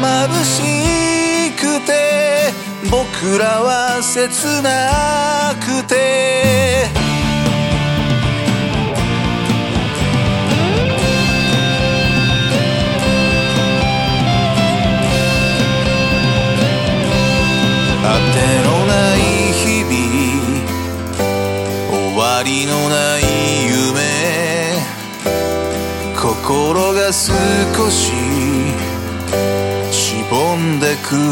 眩しくて僕らは切なくて。あてのない日々終わりのない夢。心が少ししぼんでくど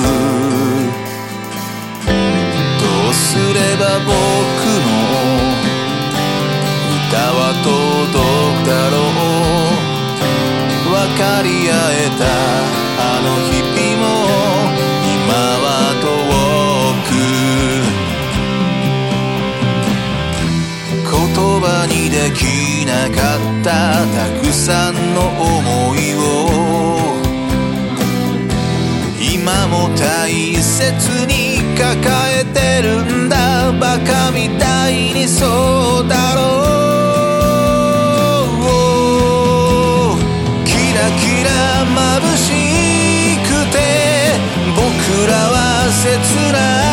うすれば僕の歌は届くだろう分かり合えたあの日々も今は遠く言葉にできなかったたくさんの大切に抱えてるんだバカみたいにそうだろう。キラキラ眩しくて僕らは切ない。